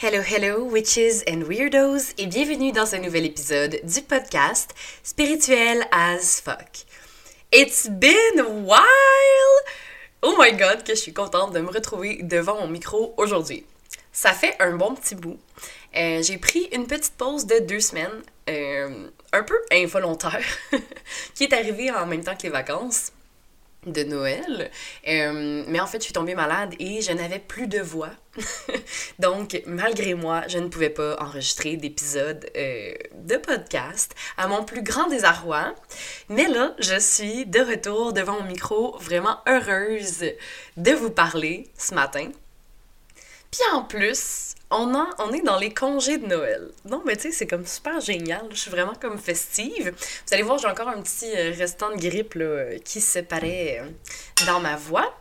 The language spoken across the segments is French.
Hello, hello, witches and weirdos, et bienvenue dans ce nouvel épisode du podcast Spirituel as fuck. It's been a while! Oh my god, que je suis contente de me retrouver devant mon micro aujourd'hui. Ça fait un bon petit bout. Euh, j'ai pris une petite pause de deux semaines, euh, un peu involontaire, qui est arrivée en même temps que les vacances de Noël. Euh, mais en fait, je suis tombée malade et je n'avais plus de voix. Donc, malgré moi, je ne pouvais pas enregistrer d'épisodes euh, de podcast à mon plus grand désarroi. Mais là, je suis de retour devant mon micro, vraiment heureuse de vous parler ce matin. Puis en plus, on, est dans les congés de Noël. Non, mais tu sais, c'est comme super génial. Je suis vraiment comme festive. Vous allez voir, j'ai encore un petit euh, restant de grippe là, qui se paraît euh, dans ma voix.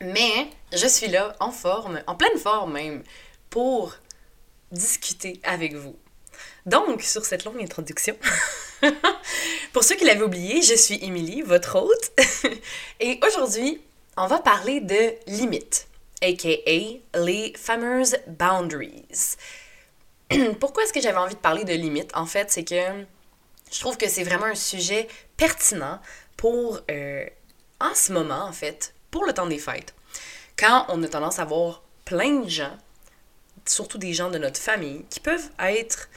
Mais je suis là en forme, en pleine forme même, pour discuter avec vous. Donc, sur cette longue introduction, pour ceux qui l'avaient oublié, je suis Émilie, votre hôte. Et aujourd'hui, on va parler de limites aka les fameuses boundaries. Pourquoi est-ce que j'avais envie de parler de limites? En fait, c'est que je trouve que c'est vraiment un sujet pertinent pour, euh, en ce moment, en fait, pour le temps des fêtes. Quand on a tendance à voir plein de gens, surtout des gens de notre famille, qui peuvent être,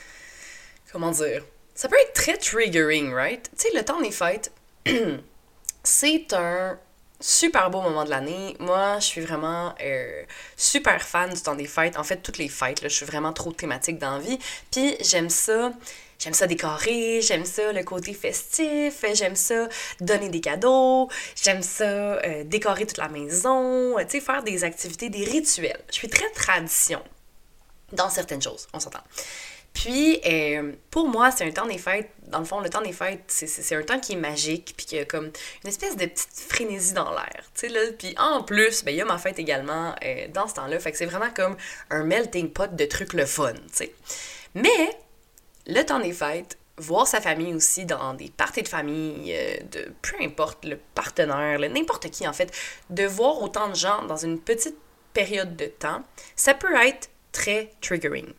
comment dire, ça peut être très triggering, right? Tu sais, le temps des fêtes, c'est un super beau moment de l'année. Moi, je suis vraiment euh, super fan du temps des fêtes. En fait, toutes les fêtes, je suis vraiment trop thématique dans. Puis j'aime ça. J'aime ça décorer, j'aime ça le côté festif, j'aime ça donner des cadeaux, j'aime ça euh, décorer toute la maison, tu sais, faire des activités, des rituels. Je suis très tradition dans certaines choses, on s'entend. Puis, euh, pour moi, c'est un temps des fêtes. Dans le fond, le temps des fêtes, c'est un temps qui est magique, puis qui a comme une espèce de petite frénésie dans l'air. Puis, en plus, ben, il y a ma fête également euh, dans ce temps-là. Fait c'est vraiment comme un melting pot de trucs le fun, tu. Mais, le temps des fêtes, voir sa famille aussi dans des parties de famille, euh, de peu importe le partenaire, n'importe qui en fait, de voir autant de gens dans une petite période de temps, ça peut être très triggering.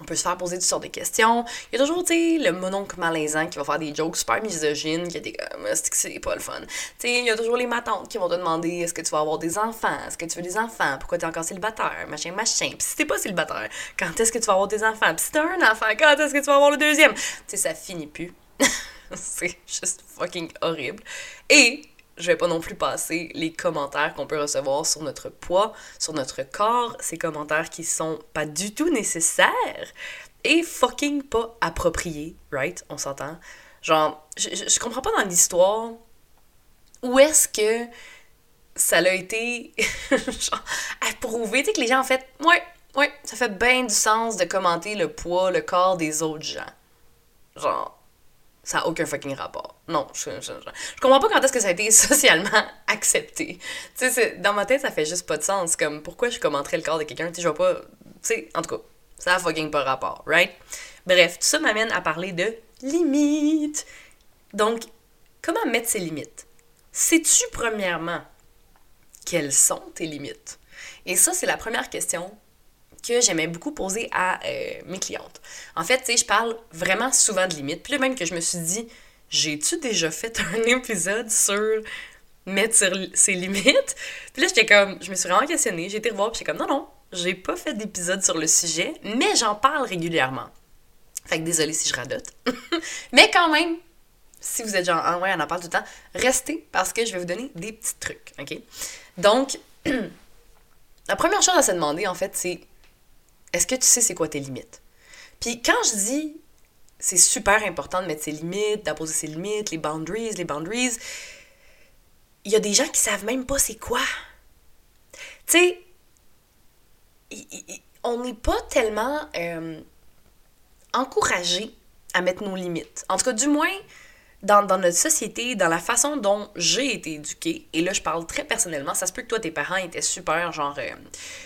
On peut se faire poser toutes sortes de questions. Il y a toujours, tu sais, le mononcle malaisant qui va faire des jokes super misogynes, qui a des comme, c'est pas le fun. Tu sais, il y a toujours les matantes qui vont te demander est-ce que tu vas avoir des enfants, est-ce que tu veux des enfants, pourquoi t'es encore célibataire, machin, machin. Puis si t'es pas célibataire, quand est-ce que tu vas avoir des enfants? Puis si t'as un enfant, quand est-ce que tu vas avoir le deuxième? Tu sais, ça finit plus. c'est juste fucking horrible. Et je vais pas non plus passer les commentaires qu'on peut recevoir sur notre poids, sur notre corps, ces commentaires qui sont pas du tout nécessaires et fucking pas appropriés, right? On s'entend? Genre, je, je, comprends pas dans l'histoire où est-ce que ça a été genre, approuvé, tu sais, que les gens en fait, ouais, ouais, ça fait bien du sens de commenter le poids, le corps des autres gens. Genre, ça n'a aucun fucking rapport. Non, je, comprends pas quand est-ce que ça a été socialement accepté. Tu sais, dans ma tête, ça fait juste pas de sens. Comme, pourquoi je commenterais le corps de quelqu'un? Tu sais, je vois pas... Tu sais, en tout cas, ça a fucking pas rapport, right? Bref, tout ça m'amène à parler de limites. Donc, comment mettre ses limites? Sais-tu, premièrement, quelles sont tes limites? Et ça, c'est la première question que j'aimais beaucoup poser à euh, mes clientes. En fait, tu sais, je parle vraiment souvent de limites. Puis là, même que je me suis dit, j'ai-tu déjà fait un épisode sur mettre sur ses limites? Puis là, j'étais comme, je me suis vraiment questionnée, j'ai été revoir, puis j'étais comme, non, non, j'ai pas fait d'épisode sur le sujet, mais j'en parle régulièrement. Fait que désolé si je radote. mais quand même, si vous êtes genre, ah ouais, on en parle tout le temps, restez parce que je vais vous donner des petits trucs, ok? Donc, la première chose à se demander, en fait, c'est est-ce que tu sais c'est quoi tes limites? Puis quand je dis c'est super important de mettre ses limites, d'imposer ses limites, les boundaries, les boundaries, il y a des gens qui savent même pas c'est quoi. Tu sais, on n'est pas tellement euh, encouragé à mettre nos limites. En tout cas, du moins, dans, notre société, dans la façon dont j'ai été éduquée, et là je parle très personnellement, ça se peut que toi tes parents étaient super genre euh,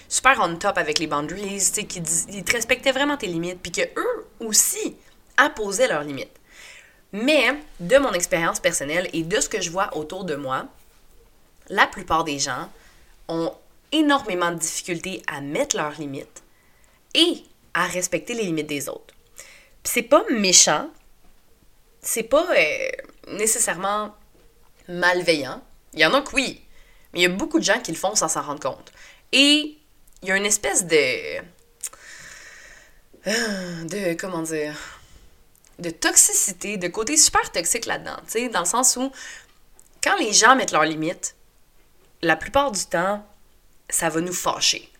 super on top avec les boundaries, tu sais, qu'ils ils te respectaient vraiment tes limites, puis que eux aussi apposaient leurs limites. Mais de mon expérience personnelle et de ce que je vois autour de moi, la plupart des gens ont énormément de difficultés à mettre leurs limites et à respecter les limites des autres. C'est pas méchant, c'est pas euh, nécessairement malveillant. Il y en a que oui, mais il y a beaucoup de gens qui le font sans s'en rendre compte. Et il y a une espèce de. euh, de. comment dire. de toxicité, de côté super toxique là-dedans. Tu sais, dans le sens où, quand les gens mettent leurs limites, la plupart du temps, ça va nous fâcher.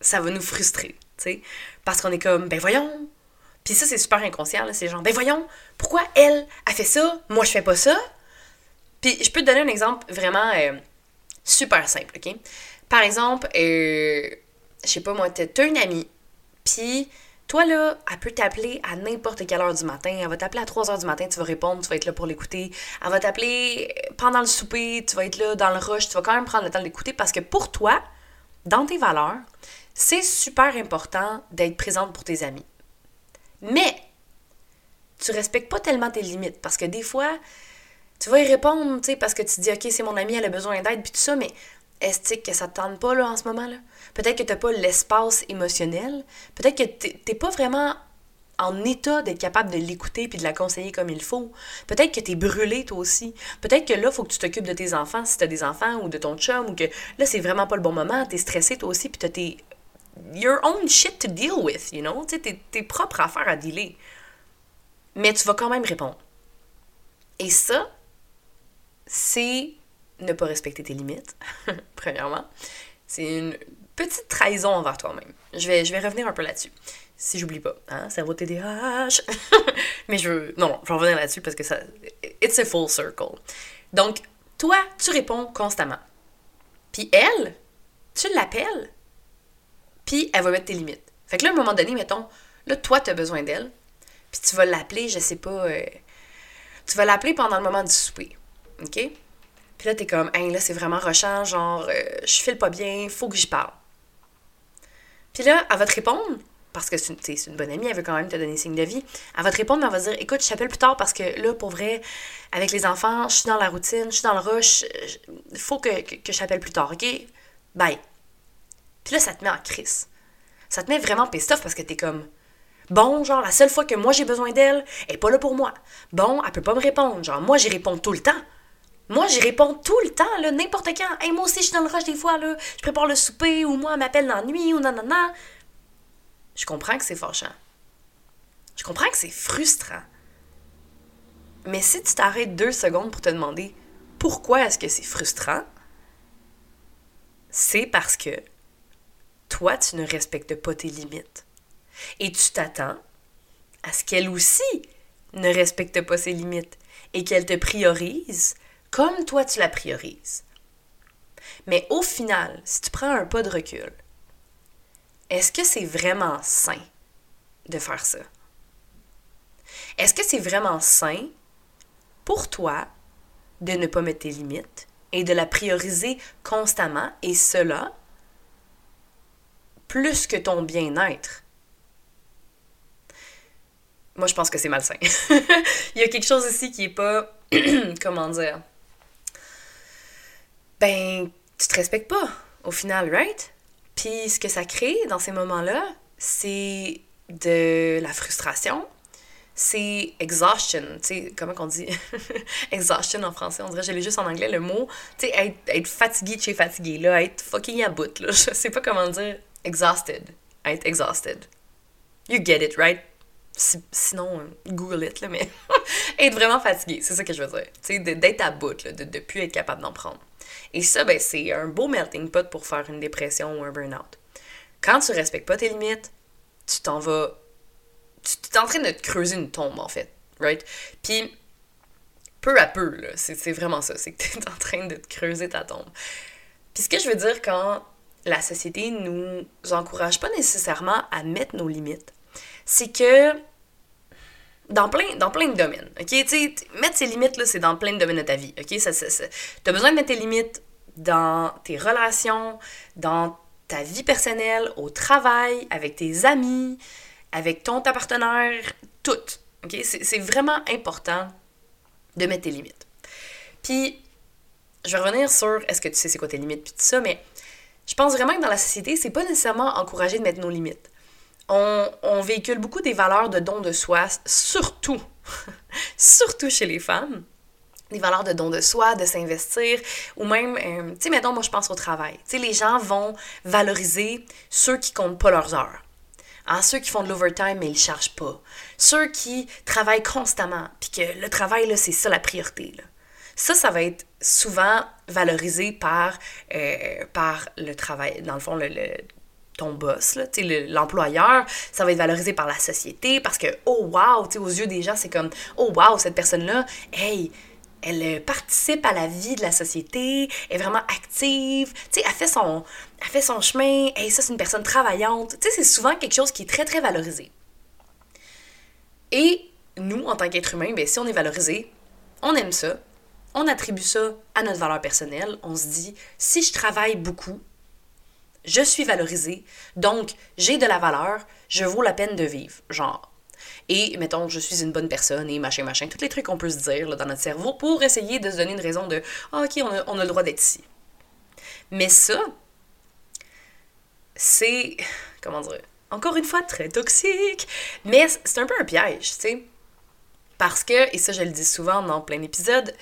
Ça va nous frustrer, tu sais. Parce qu'on est comme, ben voyons. Puis ça, c'est super inconscient, là. C'est genre, ben voyons, pourquoi elle a fait ça, moi je fais pas ça? Puis je peux te donner un exemple vraiment euh, super simple, ok? Par exemple, euh, je sais pas moi, t'as une amie, puis toi là, elle peut t'appeler à n'importe quelle heure du matin. Elle va t'appeler à 3 heures du matin, tu vas répondre, tu vas être là pour l'écouter. Elle va t'appeler pendant le souper, tu vas être là dans le rush, tu vas quand même prendre le temps de l'écouter parce que pour toi, dans tes valeurs, c'est super important d'être présente pour tes amis. Mais tu respectes pas tellement tes limites parce que des fois, tu vas y répondre, parce que tu dis, OK, c'est mon amie, elle a besoin d'aide, puis tout ça, mais est-ce que ça te tente pas, là, en ce moment, là? Peut-être que t'as pas l'espace émotionnel. Peut-être que t'es t'es pas vraiment en état d'être capable de l'écouter puis de la conseiller comme il faut. Peut-être que t'es brûlé, toi aussi. Peut-être que là, faut que tu t'occupes de tes enfants, si t'as des enfants, ou de ton chum, ou que là, c'est vraiment pas le bon moment, t'es stressé, toi aussi, puis t'as tes... your own shit to deal with, you know? Tu tes propres affaires à dealer. Mais tu vas quand même répondre. Et ça, c'est ne pas respecter tes limites, premièrement. C'est une petite trahison envers toi-même. Je vais, je vais revenir un peu là-dessus. Si j'oublie pas, hein, cerveau TDAH. Mais je veux... Non, non, je vais revenir là-dessus parce que ça... It's a full circle. Donc, toi, tu réponds constamment. Puis elle, tu l'appelles, puis elle va mettre tes limites. Fait que là, à un moment donné, mettons, là, toi, tu as besoin d'elle, puis tu vas l'appeler, je sais pas... euh, tu vas l'appeler pendant le moment du souper. OK? Puis là, t'es comme, hey, là, c'est vraiment rushant, genre, euh, je file pas bien, faut que j'y parle. Puis là, elle va te répondre, parce que c'est une, bonne amie, elle veut quand même te donner signe de vie. Elle va te répondre, mais elle va dire, écoute, je t'appelle plus tard parce que là, pour vrai, avec les enfants, je suis dans la routine, je suis dans le rush, faut que, que, que je t'appelle plus tard, OK? Bye. Puis là, ça te met en crise. Ça te met vraiment pissed parce que t'es comme, Bon, genre, la seule fois que moi j'ai besoin d'elle, elle est pas là pour moi. Bon, elle peut pas me répondre. Genre, moi j'y réponds tout le temps. Moi, j'y réponds tout le temps, là, n'importe quand. Hey, moi aussi, je suis dans le rush des fois, là. Je prépare le souper, ou moi, elle m'appelle dans la nuit, ou nanana. Je comprends que c'est fâchant. Je comprends que c'est frustrant. Mais si tu t'arrêtes deux secondes pour te demander pourquoi est-ce que c'est frustrant, c'est parce que toi, tu ne respectes pas tes limites. Et tu t'attends à ce qu'elle aussi ne respecte pas ses limites et qu'elle te priorise comme toi tu la priorises. Mais au final, si tu prends un pas de recul, est-ce que c'est vraiment sain de faire ça? Est-ce que c'est vraiment sain pour toi de ne pas mettre tes limites et de la prioriser constamment et cela plus que ton bien-être? Moi, je pense que c'est malsain. Il y a quelque chose ici qui est pas. comment dire? Ben, tu te respectes pas, au final, right? Puis ce que ça crée dans ces moments-là, c'est de la frustration, c'est exhaustion, tu sais, comment qu'on dit? Exhaustion en français, on dirait, je l'ai juste en anglais, le mot, tu sais, être, fatigué de chez fatigué, là, être fucking à bout, là, je sais pas comment dire, exhausted, être exhausted. You get it, right? Si- sinon, Google it, mais être vraiment fatigué, c'est ça que je veux dire. Tu sais, d'être à bout, là, de ne plus être capable d'en prendre. Et ça, ben, c'est un beau melting pot pour faire une dépression ou un burn-out. Quand tu respectes pas tes limites, tu t'en vas. Tu es en train de te creuser une tombe, en fait. Right? Puis, peu à peu, c'est vraiment ça. C'est que tu es en train de te creuser ta tombe. Puis, ce que je veux dire quand la société nous encourage pas nécessairement à mettre nos limites, c'est que dans plein, dans plein de domaines, ok? Tu sais, t- mettre ses limites, là, c'est dans plein de domaines de ta vie, ok? Ça, ça, T'as besoin de mettre tes limites dans tes relations, dans ta vie personnelle, au travail, avec tes amis, avec ton ta partenaire, tout, ok? C'est vraiment important de mettre tes limites. Puis, je vais revenir sur est-ce que tu sais c'est quoi tes limites, puis tout ça, mais je pense vraiment que dans la société, c'est pas nécessairement encouragé de mettre nos limites. on, véhicule beaucoup des valeurs de don de soi, surtout, surtout chez les femmes des valeurs de don de soi, de s'investir, ou même, euh, tu sais, mettons, moi je pense au travail. Tu sais, les gens vont valoriser ceux qui comptent pas leurs heures. Hein, ceux qui font de l'overtime, mais ils ne chargent pas. Ceux qui travaillent constamment, puis que le travail, là, c'est ça la priorité. Là. Ça, ça va être souvent valorisé par, euh, par le travail, dans le fond, le, ton boss, l'employeur, ça va être valorisé par la société parce que, oh wow, aux yeux des gens, c'est comme, oh wow, cette personne-là, hey, elle euh, participe à la vie de la société, est vraiment active, tu elle fait son, elle fait son chemin, et ça c'est une personne travaillante, tu c'est souvent quelque chose qui est très très valorisé. Et nous, en tant qu'être humain, ben, si on est valorisé, on aime ça, on attribue ça à notre valeur personnelle, on se dit, si je travaille beaucoup, je suis valorisé, donc j'ai de la valeur, je vaux la peine de vivre. Genre, et mettons, je suis une bonne personne et machin, machin, tous les trucs qu'on peut se dire dans notre cerveau pour essayer de se donner une raison de ah, OK, on a, on a le droit d'être ici. Mais ça, c'est. Comment dire Encore une fois, très toxique, mais c'est un peu un piège, tu sais. Parce que, et ça je le dis souvent dans plein d'épisodes,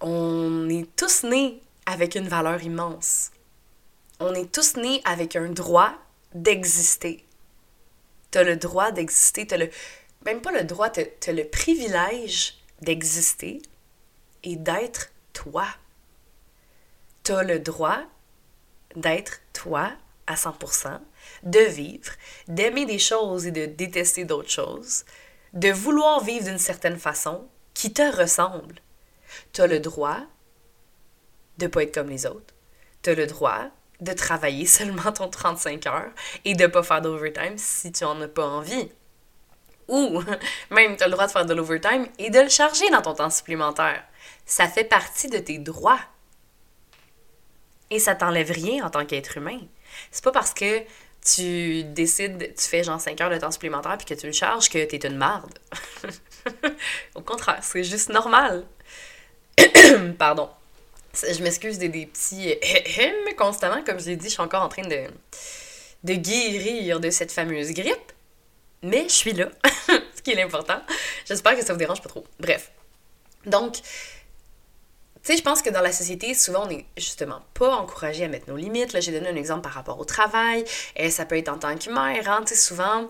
on est tous nés avec une valeur immense. On est tous nés avec un droit d'exister. T'as le droit d'exister, t'as le. Même pas le droit, t'as as le privilège d'exister et d'être toi. T'as le droit d'être toi à 100%, de vivre, d'aimer des choses et de détester d'autres choses, de vouloir vivre d'une certaine façon qui te ressemble. T'as le droit de pas être comme les autres. T'as le droit de travailler seulement ton 35 heures et de pas faire d'overtime si tu en as pas envie. Ou même tu as le droit de faire de l'overtime et de le charger dans ton temps supplémentaire. Ça fait partie de tes droits. Et ça t'enlève rien en tant qu'être humain. C'est pas parce que tu décides, tu fais genre 5 heures de temps supplémentaire puis que tu le charges que t'es une marde. Au contraire, c'est juste normal. Pardon. Je m'excuse des, des petits mais constamment, comme je l'ai dit, je suis encore en train de, guérir de cette fameuse grippe. Mais je suis là, ce qui est l'important. J'espère que ça vous dérange pas trop. Bref. Donc, tu sais, je pense que dans la société, souvent, on est justement pas encouragé à mettre nos limites. Là, j'ai donné un exemple par rapport au travail. Et ça peut être en tant que mère, hein, tu sais, souvent.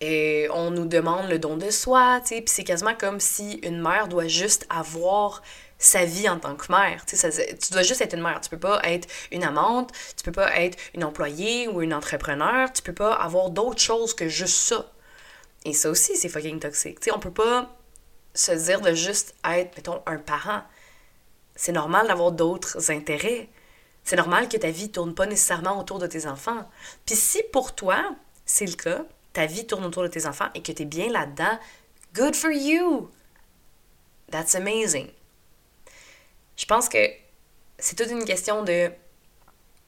Et on nous demande le don de soi, tu sais, puis c'est quasiment comme si une mère doit juste avoir sa vie en tant que mère. Tu, dois juste être une mère. Tu peux pas être une amante, tu peux pas être une employée ou une entrepreneur, tu peux pas avoir d'autres choses que juste ça. Et ça aussi, c'est fucking toxique. Tu sais, on peut pas se dire de juste être, mettons, un parent. C'est normal d'avoir d'autres intérêts. C'est normal que ta vie tourne pas nécessairement autour de tes enfants. Puis si pour toi, c'est le cas, ta vie tourne autour de tes enfants et que tu es bien là-dedans, good for you! That's amazing. Je pense que c'est toute une question de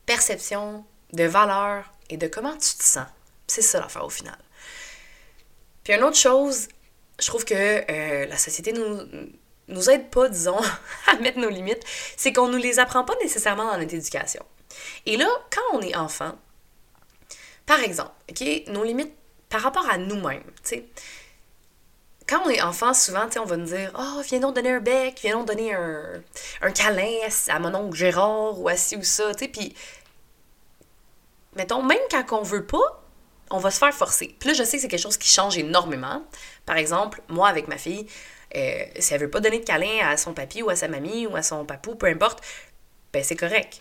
perception, de valeur et de comment tu te sens. C'est ça l'affaire au final. Puis une autre chose, je trouve que euh, la société nous, nous aide pas, disons, à mettre nos limites, c'est qu'on nous les apprend pas nécessairement dans notre éducation. Et là, quand on est enfant, par exemple, OK, nos limites par rapport à nous-mêmes, tu sais, quand on est enfant, souvent, on va nous dire Oh, viens donc donner un bec, viens donc donner un, un câlin à mon oncle Gérard ou à ci ou ça. Puis, mettons, même quand on veut pas, on va se faire forcer. Puis là, je sais que c'est quelque chose qui change énormément. Par exemple, moi, avec ma fille, euh, si elle veut pas donner de câlin à son papy ou à sa mamie ou à son papou, peu importe, ben c'est correct.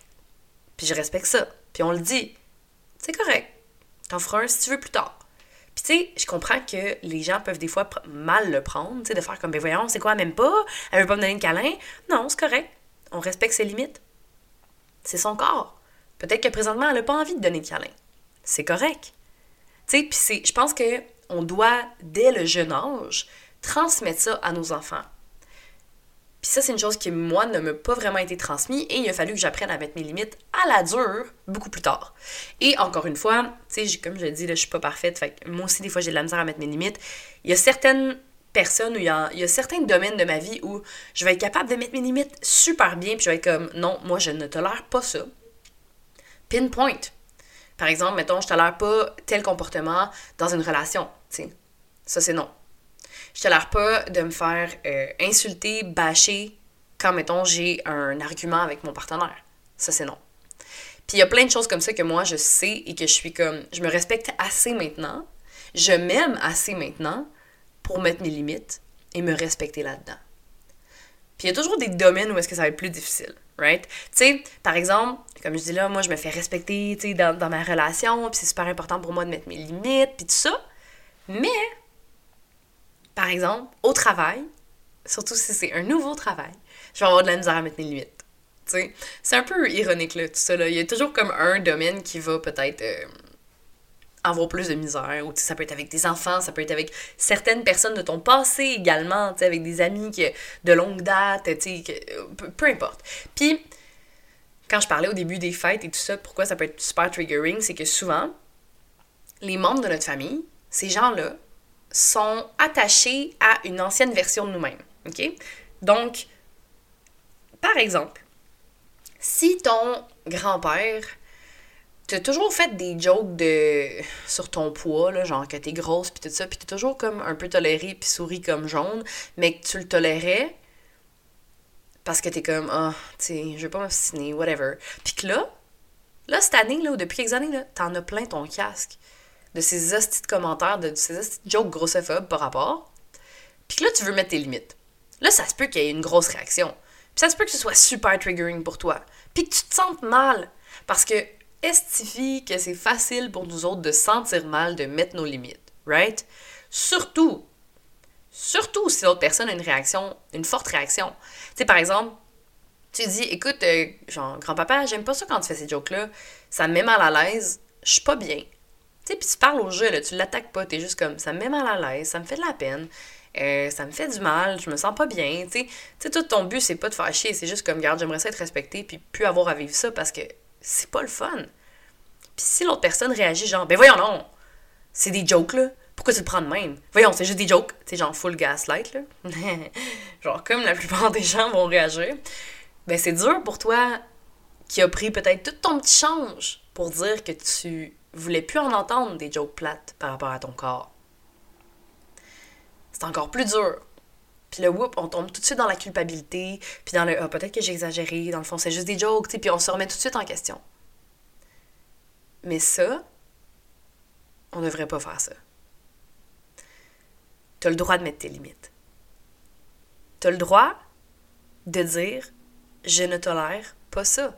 Puis je respecte ça. Puis on le dit. C'est correct. T'en feras un si tu veux plus tard. Puis tu sais, je comprends que les gens peuvent des fois mal le prendre, tu sais, de faire comme, ben voyons, c'est quoi, même pas? Elle veut pas me donner de câlin? Non, c'est correct. On respecte ses limites. C'est son corps. Peut-être que présentement, elle n'a pas envie de donner de câlin. C'est correct. Tu sais, puis je pense que on doit, dès le jeune âge, transmettre ça à nos enfants. Puis ça, c'est une chose qui, moi, ne m'a pas vraiment été transmise et il a fallu que j'apprenne à mettre mes limites à la dure beaucoup plus tard. Et encore une fois, tu sais, comme je l'ai dit, là, je suis pas parfaite. Fait moi aussi, des fois, j'ai de la misère à mettre mes limites. Il y a certaines personnes, où il y, a, il y a certains domaines de ma vie où je vais être capable de mettre mes limites super bien, puis je vais être comme, non, moi, je ne tolère pas ça. Pinpoint. Par exemple, mettons, je tolère pas tel comportement dans une relation, tu sais. Ça, c'est non. Je tolère pas de me faire euh, insulter, bâcher quand, mettons, j'ai un argument avec mon partenaire. Ça, c'est non. Puis il y a plein de choses comme ça que moi, je sais et que je suis comme... Je me respecte assez maintenant. Je m'aime assez maintenant pour mettre mes limites et me respecter là-dedans. Puis il y a toujours des domaines où est-ce que ça va être plus difficile, right? Tu sais, par exemple, comme je dis là, moi, je me fais respecter, tu sais, dans, dans ma relation, puis c'est super important pour moi de mettre mes limites, puis tout ça. Mais, par exemple, au travail, surtout si c'est un nouveau travail, je vais avoir de la misère à mettre mes limites. C'est un peu ironique, là, tout ça, là. Il y a toujours comme un domaine qui va peut-être... Euh, avoir plus de misère. Ou ça peut être avec des enfants, ça peut être avec certaines personnes de ton passé également, avec des amis de longue date, peu, peu, importe. Puis, quand je parlais au début des fêtes et tout ça, pourquoi ça peut être super triggering, c'est que souvent, les membres de notre famille, ces gens-là, sont attachés à une ancienne version de nous-mêmes. Donc, par exemple, si ton grand-père t'as toujours fait des jokes de sur ton poids, là, genre que t'es grosse puis tout ça, puis t'es toujours comme un peu toléré puis souris comme jaune, mais que tu le tolérais parce que t'es comme ah, tu sais, je vais pas m'obstiner, whatever. Puis que là, là cette année là, ou depuis quelques années là, t'en as plein ton casque de ces hosties de commentaires, de, ces hosties de jokes grossophobes par rapport. Puis là tu veux mettre tes limites. Là, ça se peut qu'il y ait une grosse réaction. Puis ça se peut que ce soit super triggering pour toi. Puis que tu te sentes mal parce que estifie que c'est facile pour nous autres de sentir mal, de mettre nos limites, right? Surtout, surtout si l'autre personne a une réaction, une forte réaction. Tu sais, par exemple, tu dis, écoute, euh, genre, grand-papa, j'aime pas ça quand tu fais ces jokes-là, ça me met mal à l'aise, je suis pas bien. Tu sais, puis tu parles au jeu, là, tu l'attaques pas, t'es juste comme, ça me met mal à l'aise, ça me fait de la peine, euh, ça me fait du mal, je me sens pas bien, tu sais. Tout ton but, c'est pas de faire chier, c'est juste comme, garde, j'aimerais ça être respecté, puis plus avoir à vivre ça parce que c'est pas le fun. Puis si l'autre personne réagit genre, ben voyons non, c'est des jokes là, pourquoi tu le prends de même? Voyons, c'est juste des jokes, sais, genre full gaslight là. genre comme la plupart des gens vont réagir. Ben c'est dur pour toi qui a pris peut-être tout ton petit change pour dire que tu voulais plus en entendre des jokes plates par rapport à ton corps. C'est encore plus dur. Puis le whoop, on tombe tout de suite dans la culpabilité, puis dans le ah, peut-être que j'ai exagéré, dans le fond, c'est juste des jokes, puis on se remet tout de suite en question. Mais ça, on ne devrait pas faire ça. Tu le droit de mettre tes limites. Tu le droit de dire je ne tolère pas ça.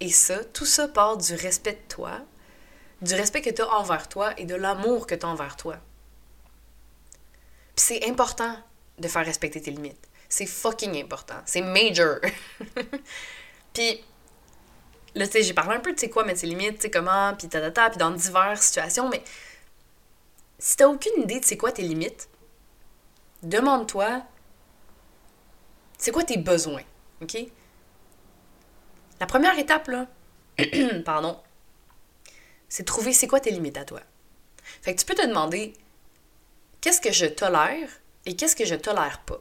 Et ça, tout ça part du respect de toi, du respect que tu as envers toi et de l'amour que tu as envers toi. Puis c'est important de faire respecter tes limites. C'est fucking important. C'est major. puis là, tu sais, j'ai parlé un peu de, sais quoi, mettre tes limites, tu sais, comment, puis ta, puis dans diverses situations, mais si t'as aucune idée de c'est quoi tes limites, demande-toi, c'est quoi tes besoins, OK? La première étape, là, pardon, c'est de trouver c'est quoi tes limites à toi. Fait que tu peux te demander, qu'est-ce que je tolère et qu'est-ce que je tolère pas?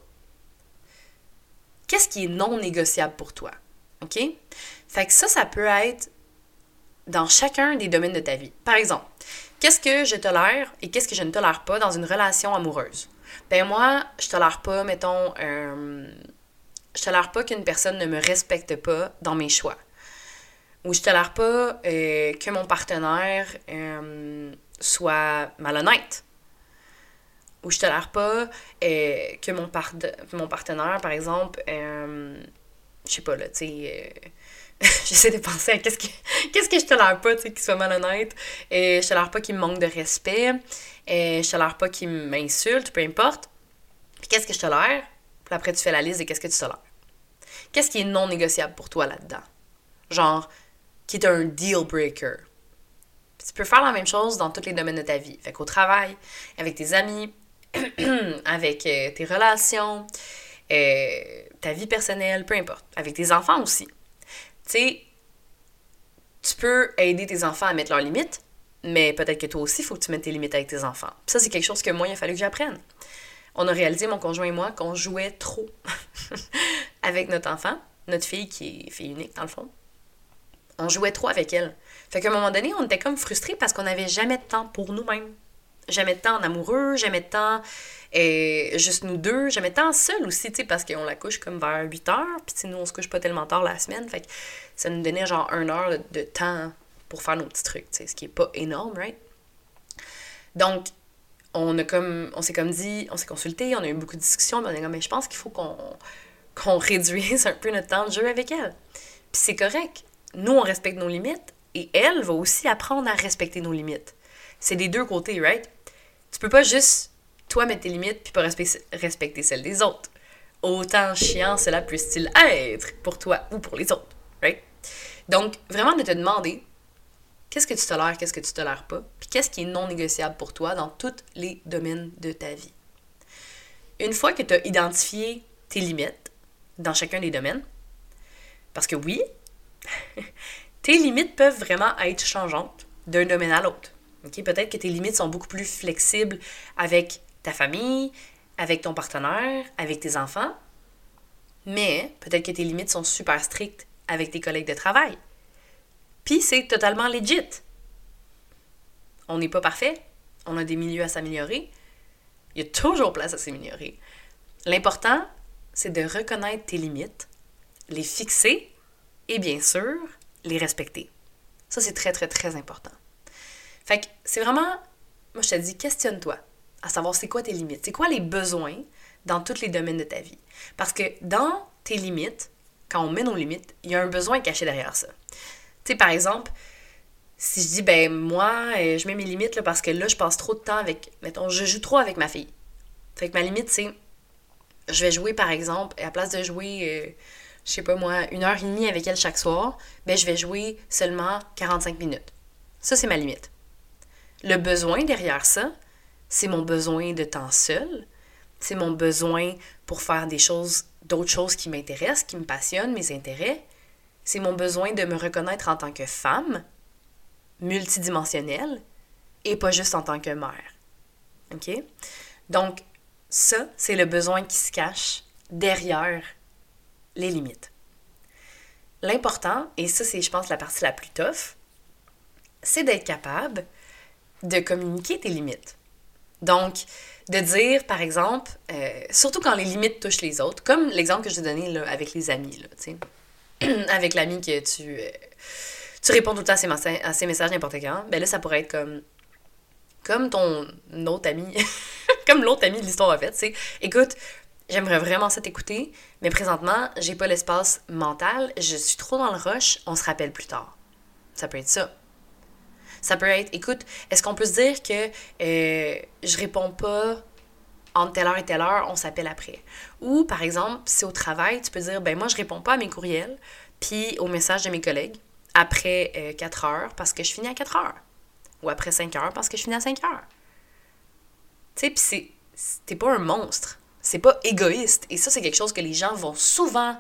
Qu'est-ce qui est non négociable pour toi? OK? Fait que ça, ça peut être dans chacun des domaines de ta vie. Par exemple, qu'est-ce que je tolère et qu'est-ce que je ne tolère pas dans une relation amoureuse? Ben moi, je tolère pas, mettons, euh, je tolère pas qu'une personne ne me respecte pas dans mes choix. Ou je tolère pas euh, que mon partenaire euh, soit malhonnête ou je tolère pas euh, que mon, partenaire, par exemple, je sais pas, là, tu sais, j'essaie de penser à qu'est-ce que, qu'est-ce que je tolère pas, tu qu'il soit malhonnête, et je tolère pas qu'il me manque de respect, et je tolère pas qu'il m'insulte, peu importe. Puis qu'est-ce que je tolère? Après, tu fais la liste de qu'est-ce que tu tolères. Qu'est-ce qui est non négociable pour toi là-dedans? Genre, qui est un deal breaker. tu peux faire la même chose dans tous les domaines de ta vie. Fait qu'au travail, avec tes amis, avec euh, tes relations, euh, ta vie personnelle, peu importe. Avec tes enfants aussi. Tu sais, tu peux aider tes enfants à mettre leurs limites, mais peut-être que toi aussi, il faut que tu mettes tes limites avec tes enfants. ça, c'est quelque chose que moi, il a fallu que j'apprenne. On a réalisé, mon conjoint et moi, qu'on jouait trop avec notre enfant, notre fille qui est fille unique dans le fond. On jouait trop avec elle. Fait qu'à un moment donné, on était comme frustrés parce qu'on n'avait jamais de temps pour nous-mêmes. Jamais de temps en amoureux, jamais de temps et juste nous deux, jamais de temps seul aussi, tu sais, parce qu'on la couche comme vers 8 heures, puis nous, on se couche pas tellement tard la semaine, fait que ça nous donnait genre une heure de temps pour faire nos petits trucs, tu sais, ce qui est pas énorme, right? Donc, on a comme, on s'est comme dit, on s'est consulté, on a eu beaucoup de discussions, mais on mais je pense qu'il faut qu'on qu'on réduise un peu notre temps de jeu avec elle. Puis c'est correct. Nous, on respecte nos limites et elle va aussi apprendre à respecter nos limites. C'est des deux côtés, right? Tu peux pas juste, toi, mettre tes limites puis pas respecter celles des autres. Autant chiant cela puisse-t-il être pour toi ou pour les autres, right? Donc, vraiment de te demander qu'est-ce que tu tolères, qu'est-ce que tu tolères pas, puis qu'est-ce qui est non négociable pour toi dans tous les domaines de ta vie? Une fois que tu as identifié tes limites dans chacun des domaines, parce que oui, tes limites peuvent vraiment être changeantes d'un domaine à l'autre. Peut-être que tes limites sont beaucoup plus flexibles avec ta famille, avec ton partenaire, avec tes enfants, mais peut-être que tes limites sont super strictes avec tes collègues de travail. Puis c'est totalement legit. On n'est pas parfait. On a des milieux à s'améliorer. Il y a toujours place à s'améliorer. L'important, c'est de reconnaître tes limites, les fixer et bien sûr, les respecter. Ça, c'est très, très, très important. Fait que c'est vraiment, moi je te dis, questionne-toi à savoir c'est quoi tes limites, c'est quoi les besoins dans tous les domaines de ta vie? Parce que dans tes limites, quand on met nos limites, il y a un besoin caché derrière ça. Par exemple, si je dis, ben moi, euh, je mets mes limites là, parce que là, je passe trop de temps avec, mettons, je joue trop avec ma fille. Fait ma limite, c'est, je vais jouer, par exemple, et à place de jouer, euh, je sais pas moi, une heure et demie avec elle chaque soir, ben je vais jouer seulement 45 minutes. Ça, c'est ma limite. Le besoin derrière ça, c'est mon besoin de temps seul, c'est mon besoin pour faire des choses, d'autres choses qui m'intéressent, qui me passionnent, mes intérêts, c'est mon besoin de me reconnaître en tant que femme, multidimensionnelle, et pas juste en tant que mère. OK? Donc, ça, c'est le besoin qui se cache derrière les limites. L'important, et ça, c'est, je pense, la partie la plus tough, c'est d'être capable de communiquer tes limites. Donc, de dire, par exemple, euh, surtout quand les limites touchent les autres, comme l'exemple que je donné là, avec les amis, là. avec l'ami que tu, euh, tu réponds tout le temps à ses, messages n'importe quand, ben là, ça pourrait être comme, comme ton autre ami, comme l'autre ami de l'histoire en fait, c'est écoute, j'aimerais vraiment ça t'écouter, mais présentement, j'ai pas l'espace mental, je suis trop dans le rush, on se rappelle plus tard. Ça peut être ça. Ça peut être, écoute, est-ce qu'on peut se dire que euh, je réponds pas entre telle heure et telle heure, on s'appelle après. Ou, par exemple, si au travail, tu peux dire, ben moi, je réponds pas à mes courriels, puis aux messages de mes collègues après 4 euh, heures parce que je finis à 4 heures. Ou après 5 heures parce que je finis à 5 heures. Tu sais, puis c'est, pas un monstre. C'est pas égoïste. Et ça, c'est quelque chose que les gens vont souvent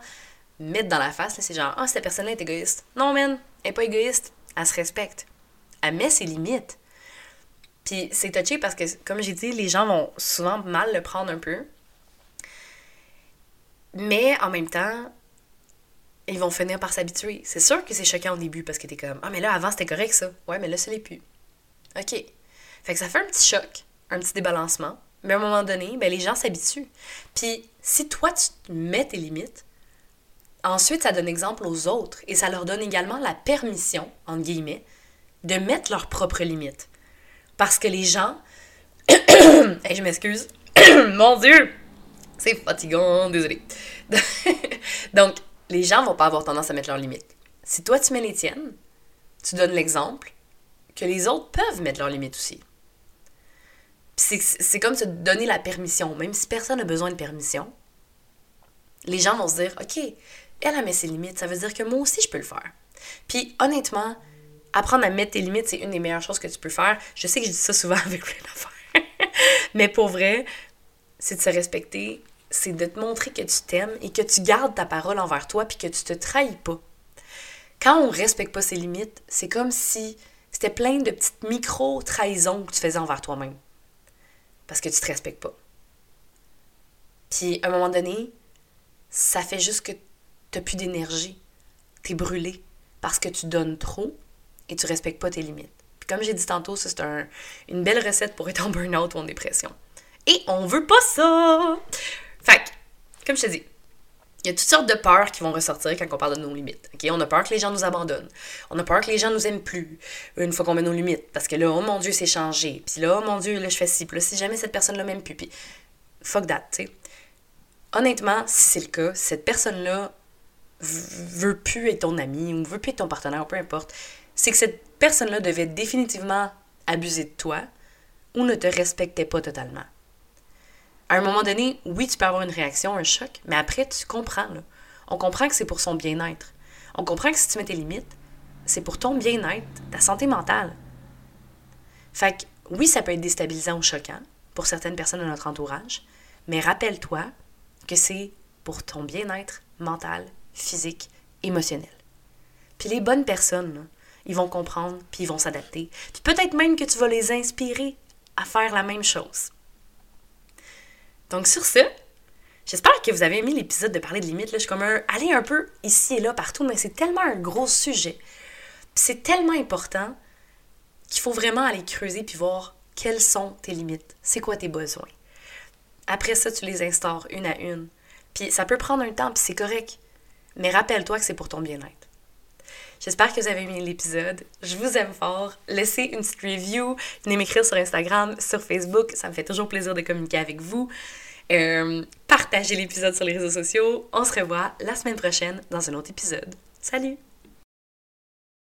mettre dans la face. C'est genre, ah, cette personne-là est égoïste. Non, man, elle est pas égoïste. Elle se respecte. Elle met ses limites. Puis c'est touché parce que, comme j'ai dit, les gens vont souvent mal le prendre un peu. Mais en même temps, ils vont finir par s'habituer. C'est sûr que c'est choquant au début parce que t'es comme Ah, mais là, avant, c'était correct ça. Ouais, mais là, ça l'est plus. OK. Fait que ça fait un petit choc, un petit débalancement. Mais à un moment donné, ben, les gens s'habituent. Puis si toi, tu mets tes limites, ensuite, ça donne exemple aux autres et ça leur donne également la permission, entre guillemets, de mettre leurs propres limites. Parce que les gens. je m'excuse. Mon Dieu! C'est fatigant, désolé. Donc, les gens vont pas avoir tendance à mettre leurs limites. Si toi, tu mets les tiennes, tu donnes l'exemple que les autres peuvent mettre leurs limites aussi. C'est comme se donner la permission, même si personne n'a besoin de permission. Les gens vont se dire, OK, elle a mis ses limites, ça veut dire que moi aussi je peux le faire. Puis honnêtement, apprendre à mettre tes limites, c'est une des meilleures choses que tu peux faire. Je sais que je dis ça souvent avec plein d'affaires. Mais pour vrai, c'est de se respecter, c'est de te montrer que tu t'aimes et que tu gardes ta parole envers toi puis que tu te trahis pas. Quand on respecte pas ses limites, c'est comme si c'était plein de petites micro-trahisons que tu faisais envers toi-même. Parce que tu te respectes pas. Puis à un moment donné, ça fait juste que t'as plus d'énergie. T'es brûlé parce que tu donnes trop et tu respectes pas tes limites. Puis comme j'ai dit tantôt, c'est un, une belle recette pour être en burn-out ou en dépression. Et on veut pas ça! Fait que, comme je te dis, il y a toutes sortes de peurs qui vont ressortir quand on parle de nos limites. ok? On a peur que les gens nous abandonnent. On a peur que les gens nous aiment plus une fois qu'on met nos limites. Parce que là, oh mon Dieu, c'est changé. Puis là, oh mon Dieu, là, je fais ci. Puis là, si jamais cette personne-là m'aime plus. Puis fuck that, tu sais. Honnêtement, si c'est le cas, cette personne-là veut plus être ton ami ou veut plus être ton partenaire, peu importe, c'est que cette personne-là devait définitivement abuser de toi ou ne te respectait pas totalement à un moment donné, oui, tu peux avoir une réaction, un choc, mais après, tu comprends. Là. On comprend que c'est pour son bien-être. On comprend que si tu mets tes limites, c'est pour ton bien-être, ta santé mentale. Fait que oui, ça peut être déstabilisant ou choquant pour certaines personnes de notre entourage, mais rappelle-toi que c'est pour ton bien-être mental, physique, émotionnel. Puis les bonnes personnes, ils vont comprendre, puis ils vont s'adapter. Puis peut-être même que tu vas les inspirer à faire la même chose. Donc sur ce, j'espère que vous avez aimé l'épisode de parler de limites. Je suis comme un, aller un peu ici et là partout, mais c'est tellement un gros sujet. C'est tellement important qu'il faut vraiment aller creuser puis voir quelles sont tes limites, c'est quoi tes besoins? Après ça, tu les instaures une à une. Puis ça peut prendre un temps, puis c'est correct. Mais rappelle-toi que c'est pour ton bien-être. J'espère que vous avez aimé l'épisode. Je vous aime fort. Laissez une petite review. Venez m'écrire sur Instagram, sur Facebook. Ça me fait toujours plaisir de communiquer avec vous. Euh, partagez l'épisode sur les réseaux sociaux. On se revoit la semaine prochaine dans un autre épisode. Salut!